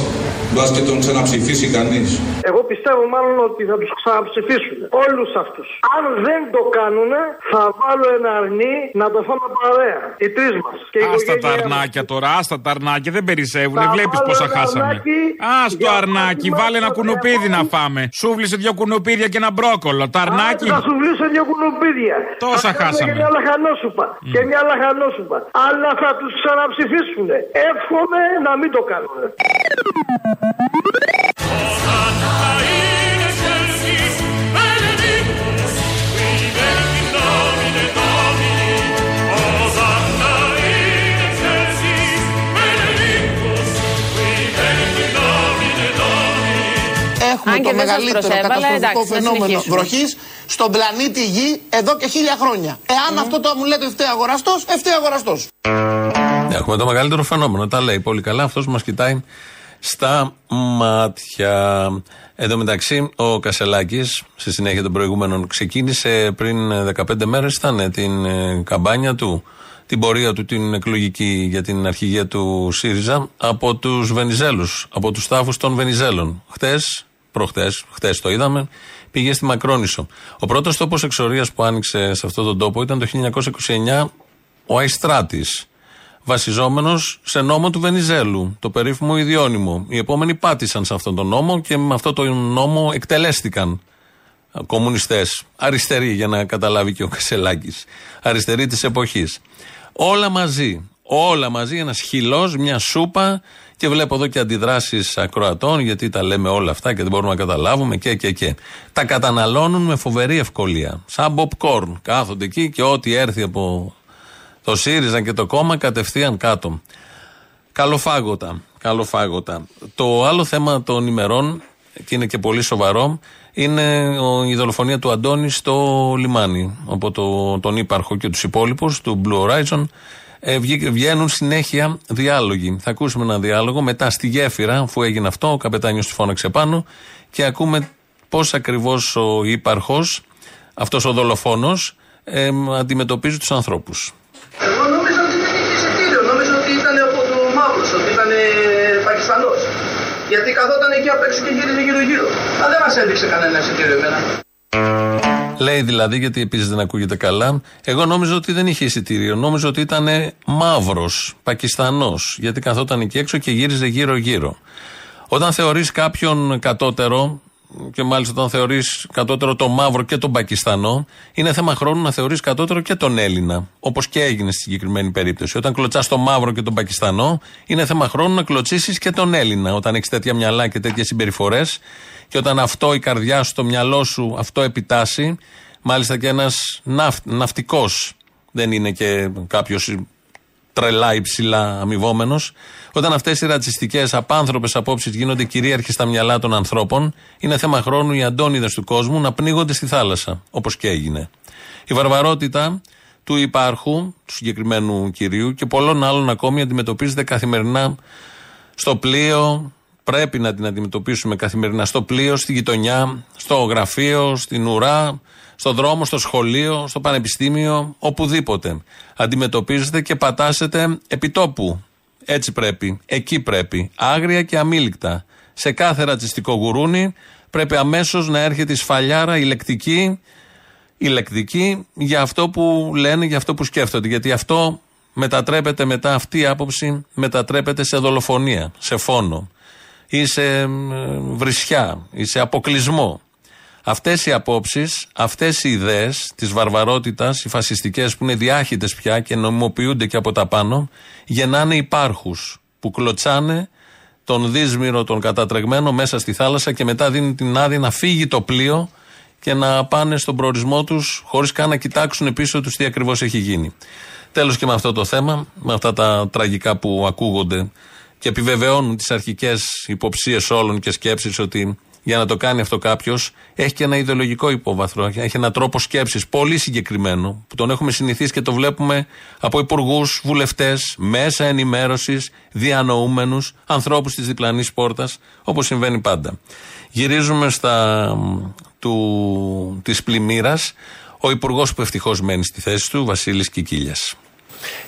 μπας και τον ξαναψηφίσει κανείς. Εγώ πιστεύω μάλλον ότι θα τους ξαναψηφίσουν. Όλους αυτούς. Αν δεν το κάνουν, θα βάλω ένα αρνί να το φάμε παρέα. Οι τρεις μας. Και η Άστα τα οικογένειά μας. αρνάκια τώρα, άστα τα αρνάκια, δεν περισσεύουνε, Θα βλέπεις βάλω πόσα ένα χάσαμε. αρνάκι Άστο για αρνάκι, να βάλε ένα είμαστε κουνουπίδι να φάμε. Σούβλησε δύο κουνουπίδια και ένα μπρόκολο. Τα αρνάκι. Θα σου βλύσω δύο κουνουπίδια. Τόσα θα κάνουμε χάσαμε. Και μια λαχανόσουπα. Και μια λαχανόσουπα. Αλλά θα τους ξαναψηφίσουν. Εύχομαι να μην το κάνουν. Μεγαλύτερο προσέβαλα, καταστροφικό εντάξει, να φαινόμενο συνεχίσουμε. βροχής στον πλανήτη Γη εδώ και χίλια χρόνια. Εάν αυτό το μου λέτε φταίει αγοραστός, φταίει αγοραστός. Έχουμε το μεγαλύτερο φαινόμενο. Τα λέει πολύ καλά. Αυτός μας κοιτάει στα μάτια. Εν τω μεταξύ, ο Κασελάκης, στη συνέχεια των προηγούμενων, ξεκίνησε πριν ε, 15 μέρες, ήταν την ε, καμπάνια του, την πορεία του, την εκλογική για την αρχηγία του ΣΥΡΙΖΑ από τους Βενιζέλους, από τους τάφους των Βενιζέλων. Χτες, προχτές, χτες το είδαμε, πήγε στη Μακρόνισο. Ο πρώτος τόπος εξορίας που άνοιξε σε αυτόν τον τόπο ήταν το 1929 ο Αϊστράτης βασιζόμενος σε νόμο του Βενιζέλου, το περίφημο ιδιώνυμο. Οι επόμενοι πάτησαν σε αυτόν τον νόμο και με αυτόν τον νόμο εκτελέστηκαν κομμουνιστές. Αριστεροί, για να καταλάβει και ο Κασελάκης. Αριστεροί της εποχής. Όλα μαζί. Όλα μαζί, ένας χυλός, μια σούπα. Και βλέπω εδώ και αντιδράσεις ακροατών, γιατί τα λέμε όλα αυτά και δεν μπορούμε να καταλάβουμε και και και. Τα καταναλώνουν με φοβερή ευκολία. Σαν popcorn. Κάθονται εκεί και ό,τι έρθει από το ΣΥΡΙΖΑ και το κόμμα κατευθείαν κάτω. Καλοφάγωτα. Καλοφάγωτα. Το άλλο θέμα των ημερών, και είναι και πολύ σοβαρό, είναι ο- η δολοφονία του Αντώνη στο λιμάνι. Από το, τον ύπαρχο και τους υπόλοιπους του Blue Horizon ε, βγή- βγαίνουν συνέχεια διάλογοι. Θα ακούσουμε ένα διάλογο μετά στη γέφυρα, αφού έγινε αυτό, ο καπετάνιος του φώναξε πάνω και ακούμε πώς ακριβώς ο ύπαρχο, αυτός ο δολοφόνος, ε, αντιμετωπίζει τους ανθρώπους. Πακιστανό. Γιατί καθόταν εκεί απ' έξω και γύριζε γύρω-γύρω. Αλλά δεν μας έδειξε κανένα εισιτήριο εμένα. Λέει δηλαδή, γιατί επίσης δεν ακούγεται καλά, εγώ νόμιζα ότι δεν είχε εισιτήριο. Νόμιζα ότι ήταν μαύρος, Πακιστανός, γιατί καθόταν εκεί έξω και γύριζε γύρω-γύρω. Όταν θεωρείς κάποιον κατώτερο, και μάλιστα όταν θεωρείς κατώτερο τον μαύρο και τον Πακιστανό, είναι θέμα χρόνου να θεωρείς κατώτερο και τον Έλληνα. Όπως και έγινε στη συγκεκριμένη περίπτωση. Όταν κλωτσάς τον μαύρο και τον Πακιστανό, είναι θέμα χρόνου να κλωτσίσεις και τον Έλληνα. Όταν έχεις τέτοια μυαλά και τέτοιες συμπεριφορές, και όταν αυτό η καρδιά σου, το μυαλό σου, αυτό επιτάσσει, μάλιστα και ένας ναυτ, ναυτικός, δεν είναι και κάποιος τρελά υψηλά αμοιβόμενος. Όταν αυτές οι ρατσιστικές, απάνθρωπες απόψεις γίνονται κυρίαρχες στα μυαλά των ανθρώπων, είναι θέμα χρόνου οι αντώνιδες του κόσμου να πνίγονται στη θάλασσα, όπως και έγινε. Η βαρβαρότητα του υπάρχου, του συγκεκριμένου κυρίου και πολλών άλλων ακόμη αντιμετωπίζεται καθημερινά στο πλοίο. Πρέπει να την αντιμετωπίσουμε καθημερινά στο πλοίο, στη γειτονιά, στο γραφείο, στην ουρά, στο δρόμο, στο σχολείο, στο πανεπιστήμιο, οπουδήποτε. Αντιμετωπίζετε και πατάσετε επιτόπου. Έτσι πρέπει. Εκεί πρέπει. Άγρια και αμήλικτα. Σε κάθε ρατσιστικό γουρούνι πρέπει αμέσως να έρχεται η σφαλιάρα ηλεκτική, ηλεκτική για αυτό που λένε, για αυτό που σκέφτονται. Γιατί αυτό μετατρέπεται μετά, αυτή η άποψη μετατρέπεται σε δολοφονία, σε φόνο ή σε ε, βρισιά ή σε αποκλεισμό. Αυτές οι απόψεις, αυτές οι ιδέες της βαρβαρότητας, οι φασιστικές που είναι διάχυτες πια και νομιμοποιούνται και από τα πάνω, γεννάνε υπάρχους που κλωτσάνε τον δύσμυρο, τον κατατρεγμένο μέσα στη θάλασσα και μετά δίνουν την άδεια να φύγει το πλοίο και να πάνε στον προορισμό τους χωρίς καν να κοιτάξουν πίσω τους τι ακριβώς έχει γίνει. Τέλος και με αυτό το θέμα, με αυτά τα τραγικά που ακούγονται και επιβεβαιώνουν τις αρχικές υποψίες όλων και σκέψεις ότι για να το κάνει αυτό κάποιος έχει και ένα ιδεολογικό υπόβαθρο, έχει ένα τρόπο σκέψης πολύ συγκεκριμένο που τον έχουμε συνηθίσει και το βλέπουμε από υπουργούς, βουλευτές, μέσα ενημέρωσης, διανοούμενους, ανθρώπους της διπλανής πόρτας, όπως συμβαίνει πάντα. Γυρίζουμε στα του, της πλημμύρας ο υπουργός που ευτυχώς μένει στη θέση του, Βασίλης Κικίλιας.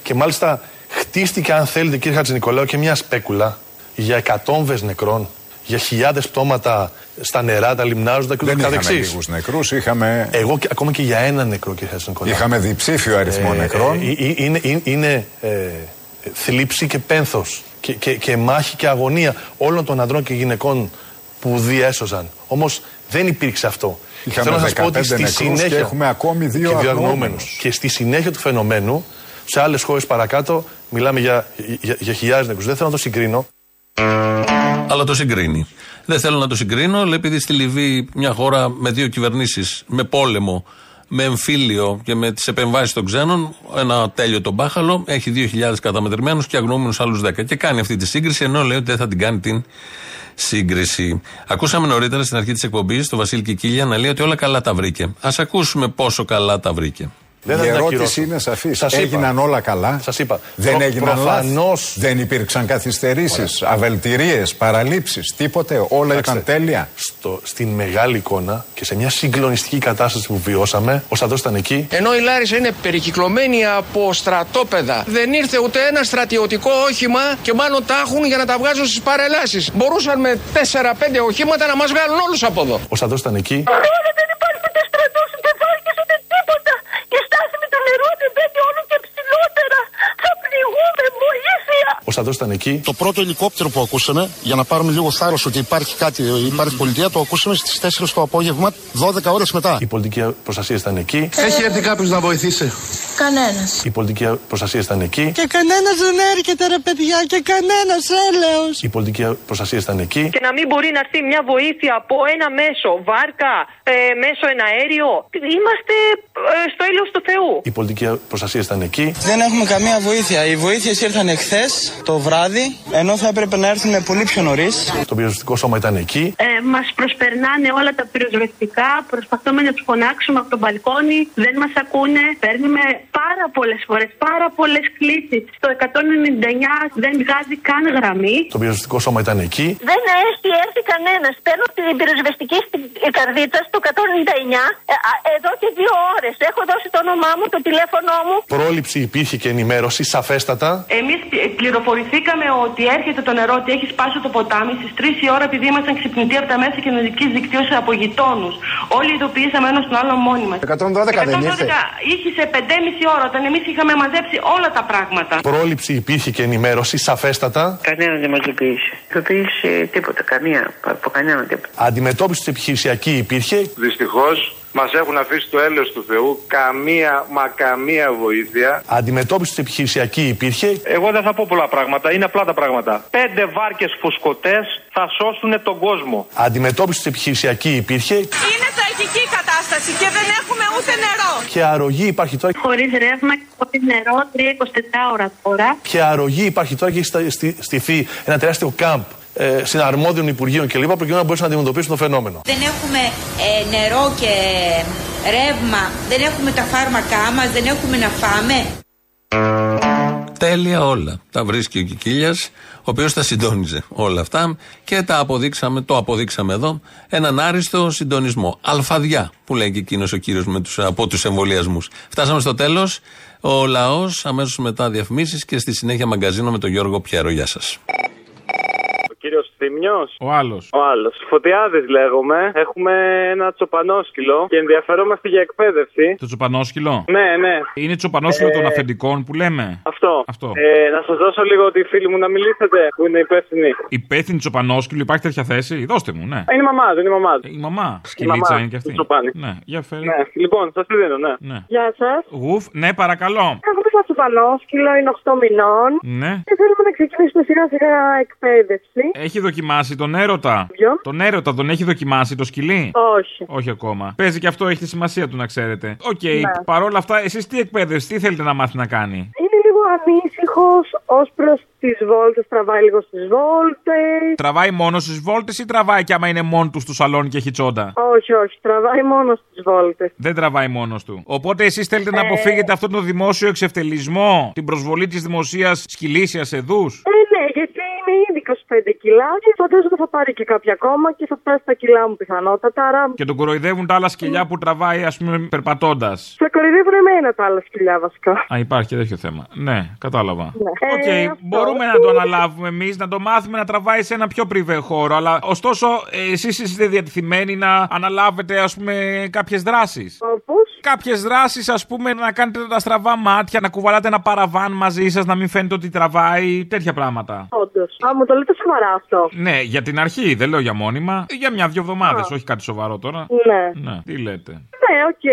Και μάλιστα χτίστηκε, αν θέλετε, κύριε Χατζηνικολάου, και μια σπέκουλα για εκατόμβες νεκρών, για χιλιάδες πτώματα στα νερά, τα λιμνάζοντα και Δεν ούτω είχαμε καθεξής. λίγους νεκρούς, είχαμε... Εγώ και- ακόμα και για ένα νεκρό, κύριε Χατζηνικολάου. Είχαμε διψήφιο αριθμό Ε, νεκρών. ε, ε, είναι είναι, είναι ε, θλίψη και πένθος και, και, και μάχη και αγωνία όλων των ανδρών και γυναικών που διέσωζαν. Όμως δεν υπήρξε αυτό. Και Είχαμε Θέλω να σας πω 15 ότι στη νεκρούς συνέχεια και έχουμε ακόμη δύο και αγνοούμενους. αγνοούμενους. Και στη συνέχεια του φαινομένου, σε άλλες χώρες παρακάτω, μιλάμε για, για, για χιλιάδες νεκρούς. Δεν θέλω να το συγκρίνω. Αλλά το συγκρίνει. Δεν θέλω να το συγκρίνω, αλλά επειδή στη Λιβύη μια χώρα με δύο κυβερνήσεις, με πόλεμο, με εμφύλιο και με τις επεμβάσεις των ξένων, ένα τέλειο τον μπάχαλο, έχει 2.000 καταμετρημένους και αγνοούμενους άλλους 10. Και κάνει αυτή τη σύγκριση, ενώ λέει ότι δεν θα την κάνει την σύγκριση. Ακούσαμε νωρίτερα στην αρχή της εκπομπής τον Βασίλη Κικίλια να λέει ότι όλα καλά τα βρήκε. Α ακούσουμε πόσο καλά τα βρήκε. Η ερώτηση είναι σαφής. Σας είπα. Έγιναν όλα καλά. Σας είπα. Δεν Προ- έγιναν προφανώς- λάθη. Δεν υπήρξαν καθυστερήσεις, αβελτηρίες, παραλήψεις. Τίποτε. Όλα Κοιτάξτε, ήταν τέλεια. Στο, στην μεγάλη εικόνα και σε μια συγκλονιστική κατάσταση που βιώσαμε, ο Σαντό ήταν εκεί. Ενώ η Λάρισα είναι περικυκλωμένη από στρατόπεδα, δεν ήρθε ούτε ένα στρατιωτικό όχημα και μάλλον τα έχουν για να τα βγάζουν στις παρελάσεις. Μπορούσαν με 4-5 οχήματα να μας βγάλουν όλους από εδώ. Ο Σαντό ήταν εκεί. δεν υπάρχει ούτε στρατός, ούτε βάρκες, ούτε τίποτα. Και στάθμη του νερού ανεβαίνει όλο και ψηλότερα. Θα πληγούμε, βοήθεια. Ο Σαντό ήταν εκεί; Το πρώτο ελικόπτερο που ακούσαμε, για να πάρουμε λίγο θάρρος ότι υπάρχει κάτι, υπάρχει πολιτεία, το ακούσαμε στις 4 το απόγευμα, 12 ώρες μετά. Η πολιτική προστασία ήταν εκεί. Έχει έρθει κάποιος να βοηθήσει. Κανένας. Η πολιτική προστασία ήταν εκεί. Και κανένας δεν έρχεται, ρε παιδιά, και κανένας έλεος. Η πολιτική προστασία ήταν εκεί. Και να μην μπορεί να έρθει μια βοήθεια από ένα μέσο, βάρκα, ε, μέσο εναέριο. Είμαστε ε, στο έλεος του Θεού. Η πολιτική προστασία ήταν εκεί. Δεν έχουμε καμία βοήθεια. Οι βοήθειες ήρθαν εχθές το βράδυ, ενώ θα έπρεπε να έρθουν πολύ πιο νωρίς. Το πυροσβεστικό σώμα ήταν εκεί. Ε, Μας προσπερνάνε όλα τα πυροσβεστικά. Προσπαθούμε να τους φωνάξουμε από τον μπαλκόνι. Δεν μας ακούνε. Παίρνουμε πάρα πολλές φορές, πάρα πολλές κλήσεις. Το 199 δεν βγάζει καν γραμμή. Το πυροσβεστικό σώμα ήταν εκεί. Δεν έχει έρθει κανένας. Παίρνω την πυροσβεστική στην καρδίτσα στο 199 ε, α, εδώ και δύο ώρες. Έχω δώσει το όνομά μου, το τηλέφωνό μου. Πρόληψη υπήρχε και ενημέρωση, σαφέστατα. Εμείς πληροφορηθήκαμε ότι έρχεται το νερό, ότι έχει σπάσει το ποτάμι στις 3 η ώρα επειδή ήμασταν ξυπνητοί από τα μέσα κοινωνικής δικτύωσης από γειτόνους. Όλοι ειδοποιήσαμε ένας τον άλλο μόνοι μας. 112 δεν ήρθε. είχε σε 5,5 ώρα όταν εμείς είχαμε μαζέψει όλα τα πράγματα. Πρόληψη υπήρχε και ενημέρωση, σαφέστατα. Κανένας δεν μας ειδοποίησε. Ειδοποίησε τίποτα, καμία, από κανέναν τίποτα. Αντιμετώπιση επιχειρησιακής υπήρχε. Δυστυχώς μας έχουν αφήσει το έλεος του Θεού καμία μα καμία βοήθεια. Αντιμετώπιση επιχειρησιακή υπήρχε. Εγώ δεν θα πω πολλά πράγματα, είναι απλά τα πράγματα. Πέντε βάρκες φουσκωτές θα σώσουν τον κόσμο. Αντιμετώπιση επιχειρησιακή υπήρχε. Είναι τραγική κατάσταση και δεν έχουμε ούτε νερό. Και αρρωγή υπάρχει τώρα. Χωρίς ρεύμα και χωρίς νερό, 3-24 ώρα τώρα. Και αρρωγή υπάρχει τώρα και έχει στα- στη- στηθεί ένα τεράστιο κάμπ ε, συναρμόδιων υπουργείων κλπ. προκειμένου να μπορέσουν να αντιμετωπίσουν το φαινόμενο. Δεν έχουμε ε, νερό και ρεύμα, δεν έχουμε τα φάρμακά μας, δεν έχουμε να φάμε. Τέλεια όλα. Τα βρίσκει ο Κικίλιας, ο οποίος τα συντόνιζε όλα αυτά και τα αποδείξαμε, το αποδείξαμε εδώ, έναν άριστο συντονισμό. Αλφαδιά, που λέει και εκείνος ο κύριος από τους εμβολιασμούς. Φτάσαμε στο τέλος. Ο λαός, αμέσως μετά διαφημίσεις και στη συνέχεια μαγκαζίνο με τον Γιώργο Πιέρο. Γεια σας. Ο κύριος Θήμιο. Ο άλλος. Ο άλλος. Φωτιάδης λέγομαι. Έχουμε ένα τσοπανόσκυλο και ενδιαφερόμαστε για εκπαίδευση. Το τσοπανόσκυλο; Ναι, ναι. Είναι τσοπανόσκυλο Ε, των αφεντικών που λέμε; Αυτό. Αυτό. Ε, να σας δώσω λίγο τη φίλη μου να μιλήσετε που είναι υπεύθυνη. Υπεύθυνη τσοπανόσκυλο, υπάρχει τέτοια θέση; Δώστε μου, ναι. Είναι η μαμά, δεν είναι η μαμά. Η μαμά. Σκυλίτσα είναι και αυτή. Ναι, για φέρε. Ναι, λοιπόν, σας τη δίνω, ναι. Ναι. Γεια σας. Γουφ, ναι, παρακαλώ. Έχουμε ένα τσοπανόσκυλο, είναι 8 μηνών. Ναι. Και θέλουμε να ξεκινήσουμε σιγά σιγά εκπαίδευση. Έχει δοκιμάσει τον έρωτα; Ποιον; Τον έρωτα τον έχει δοκιμάσει το σκυλί; Όχι. Όχι ακόμα. Παίζει και αυτό, έχει τη σημασία του να ξέρετε. Οκ, Ναι. παρόλα αυτά, εσείς τι εκπαίδευση, τι θέλετε να μάθει να κάνει; Είναι λίγο ανήσυχος ως προς τις βόλτες, τραβάει λίγο στις βόλτες. Τραβάει μόνο στις βόλτες ή τραβάει και άμα είναι μόνο τους στο σαλόνι και έχει τσόντα; Όχι, όχι, τραβάει μόνο στις βόλτες. Δεν τραβάει μόνος του. Οπότε εσείς θέλετε να Ε. αποφύγετε αυτόν τον δημόσιο εξευτελισμό, την προσβολή της δημοσίας σκυλίσιας αιδούς. Ε, ναι, γιατί είναι ήδη 25 κιλά και φαντάζομαι θα πάρει και κάποια ακόμα και θα φτάσει τα κιλά μου πιθανότατα. Άρα Και τον κοροϊδεύουν τα άλλα σκυλιά που τραβάει, ας πούμε, περπατώντας. θα κοροϊδεύουν εμένα τα άλλα σκυλιά βασικά. Α, υπάρχει και τέτοιο θέμα. Ναι, κατάλαβα. Ναι. Οκ, Ε, αυτό. μπορούμε να το αναλάβουμε εμείς, να το μάθουμε να τραβάει σε ένα πιο πριβέ χώρο. Αλλά ωστόσο, εσείς είστε διατεθειμένοι να αναλάβετε, ας πούμε, κάποιες δράσεις. Όπως. Κάποιες δράσεις, ας πούμε, να κάνετε τα στραβά μάτια, να κουβαλάτε ένα παραβάν μαζί σας, να μην φαίνεται ότι τραβάει, τέτοια πράγματα. Όντως. Α, μου το λέτε σοβαρά αυτό. Ναι, για την αρχή, δεν λέω για μόνιμα. Για μια-δυο εβδομάδες, όχι κάτι σοβαρό τώρα. Ναι. Ναι, τι λέτε. Ναι, οκ.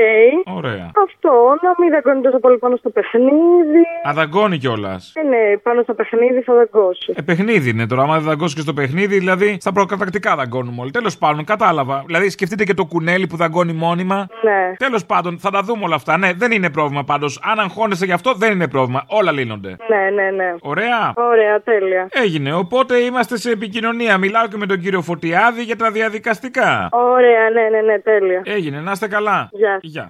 Ωραία. Αυτό, να μην δαγκώνει τόσο πολύ πάνω στο παιχνίδι. Α, δαγκώνει κιόλας. Ε, ναι, πάνω στο παιχνίδι θα δαγκώσει. Ε, παιχνίδι είναι τώρα. Άμα δεν δαγκώσει και στο παιχνίδι, δηλαδή στα προκατακτικά δαγκώνουμε όλοι. Τέλος πάντων, κατάλαβα. Δηλαδή, σκεφτείτε και το κουνέλι που δαγκώνει μόνιμα. Ναι. Τέλος πάντων, θα τα δούμε όλα αυτά. Ναι, δεν είναι πρόβλημα πάντως. Αν αγχώνεσαι γι' αυτό, δεν είναι πρόβλημα. Όλα λύνονται. Ναι, ναι, ναι. Ωραία. Ωραία, τέλεια. Έγινε. Οπότε είμαστε σε επικοινωνία. Μιλάω και με τον κύριο Φωτιάδη για τα διαδικαστικά. Ωραία, ναι, ναι, ναι, τέλεια. Έγινε. Να είστε καλά. Γεια. Γεια.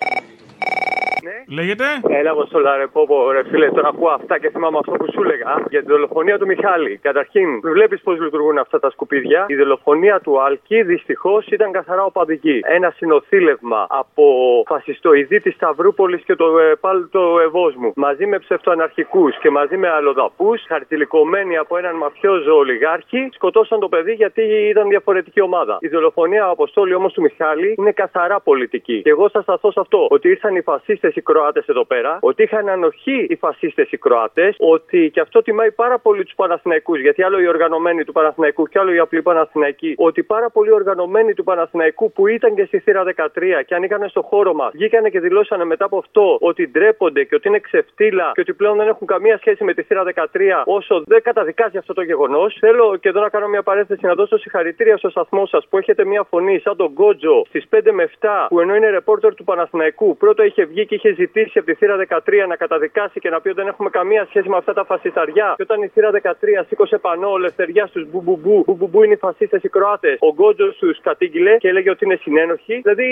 Λέγεται; Έλα, εγώ στο λαρεπόπο, ρε φίλε, τώρα ακούω αυτά και θυμάμαι αυτό που σου έλεγα για τη δολοφονία του Μιχάλη. Καταρχήν, βλέπεις πώς λειτουργούν αυτά τα σκουπίδια. Η δολοφονία του Άλκη δυστυχώς ήταν καθαρά οπαδική. Ένα συνοθήλευμα από φασιστοειδή της Σταυρούπολης και το, ε, πάλι το Ευόσμου μαζί με ψευτοαναρχικούς και μαζί με αλλοδαπούς, χαρτιλικωμένοι από έναν μαφιόζο ολιγάρχη, σκοτώσαν το παιδί γιατί ήταν διαφορετική ομάδα. Η δολοφονία αποστόλη όμως του Μιχάλη είναι καθαρά πολιτική. Και εγώ θα σταθώ σε αυτό. Ότι ήρθαν οι φασίστες οι Κροάτες εδώ πέρα, ότι είχαν ανοχή οι φασίστες οι Κροάτες, ότι και αυτό τιμάει πάρα πολύ τους Παναθηναϊκούς, γιατί άλλο οι οργανωμένοι του Παναθηναϊκού και άλλο οι απλοί Παναθηναϊκοί, ότι πάρα πολλοί οργανωμένοι του Παναθηναϊκού που ήταν και στη θύρα 13 και ανοίγανε στο χώρο μας, βγήκανε και δηλώσανε μετά από αυτό ότι ντρέπονται και ότι είναι ξεφτύλα και ότι πλέον δεν έχουν καμία σχέση με τη θύρα 13 όσο δεν καταδικάζει αυτό το γεγονός. Θέλω και εδώ να κάνω μια παρένθεση να δώσω συγχαρητήρια στο σταθμό σας που έχετε μια φωνή σαν τον Γκότζο στις 5 με 7 που ενώ είναι ρεπόρτερ του Παναθηναϊκού πρώτο είχε βγει και είχε ζητήσει από τη θύρα 13 να καταδικάσει και να πει ότι δεν έχουμε καμία σχέση με αυτά τα φασισταριά. Και όταν η θύρα 13 σήκωσε πανό ελευθεριά στους μπουμπουμπού, μπουμπουμπού είναι οι φασίστες οι Κροάτες, ο Γκότζος τους κατήγγειλε και έλεγε ότι είναι συνένοχοι. Δηλαδή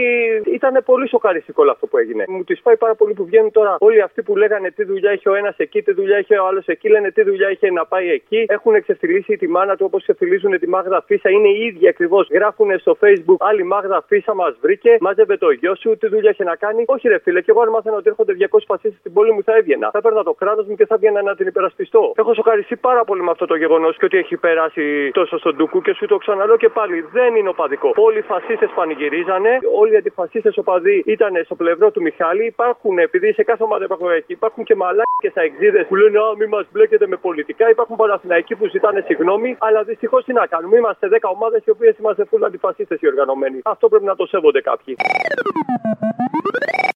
ήταν πολύ σοκαριστικό όλο αυτό που έγινε. Μου τη πάει πάρα πολύ που βγαίνουν τώρα όλοι αυτοί που λέγανε τι δουλειά είχε ο ένας εκεί, τι δουλειά είχε ο άλλος εκεί, λένε τι δουλειά είχε να πάει εκεί. Έχουν εξεφυλίσει τη μάνα του όπως ξεφυλίζουν τη Μάγδα Φίσα. Είναι οι ίδιοι ακριβώς. Γράφουν στο Facebook άλλη Μάγδα Φίσα μας βρήκε, μάζευε το γιο σου, τι δουλειά είχε να κάνει. Όχι ρε φίλε, και εγώ αν μάθαινα ότι έρχονται 200 φασίστες στην πόλη μου θα έβγαινα. Θα έπαιρνα το κράτο μου και θα έβγαινα να την υπερασπιστώ. Έχω σοκαριστεί πάρα πολύ με αυτό το γεγονός και ότι έχει περάσει τόσο στον Τούκου και σου το ξαναλέω και πάλι δεν είναι οπαδικό. Όλοι οι φασίστες πανηγυρίζανε, όλοι οι αντιφασίστες οπαδοί ήταν στο πλευρό του Μιχάλη. Υπάρχουν, επειδή σε κάθε ομάδα υπάρχουν εκεί, υπάρχουν και μαλάκες αεξίδες που λένε Α, μη μας μπλέκετε με πολιτικά. Υπάρχουν Παναθηναϊκοί που ζητάνε συγγνώμη, αλλά δυστυχώς τι να κάνουμε. Είμαστε 10 ομάδες οι οποίες είμαστε φούλα αντιφασίστες οι οργανωμένοι. Αυτό πρέπει να το σέβονται κάποιοι.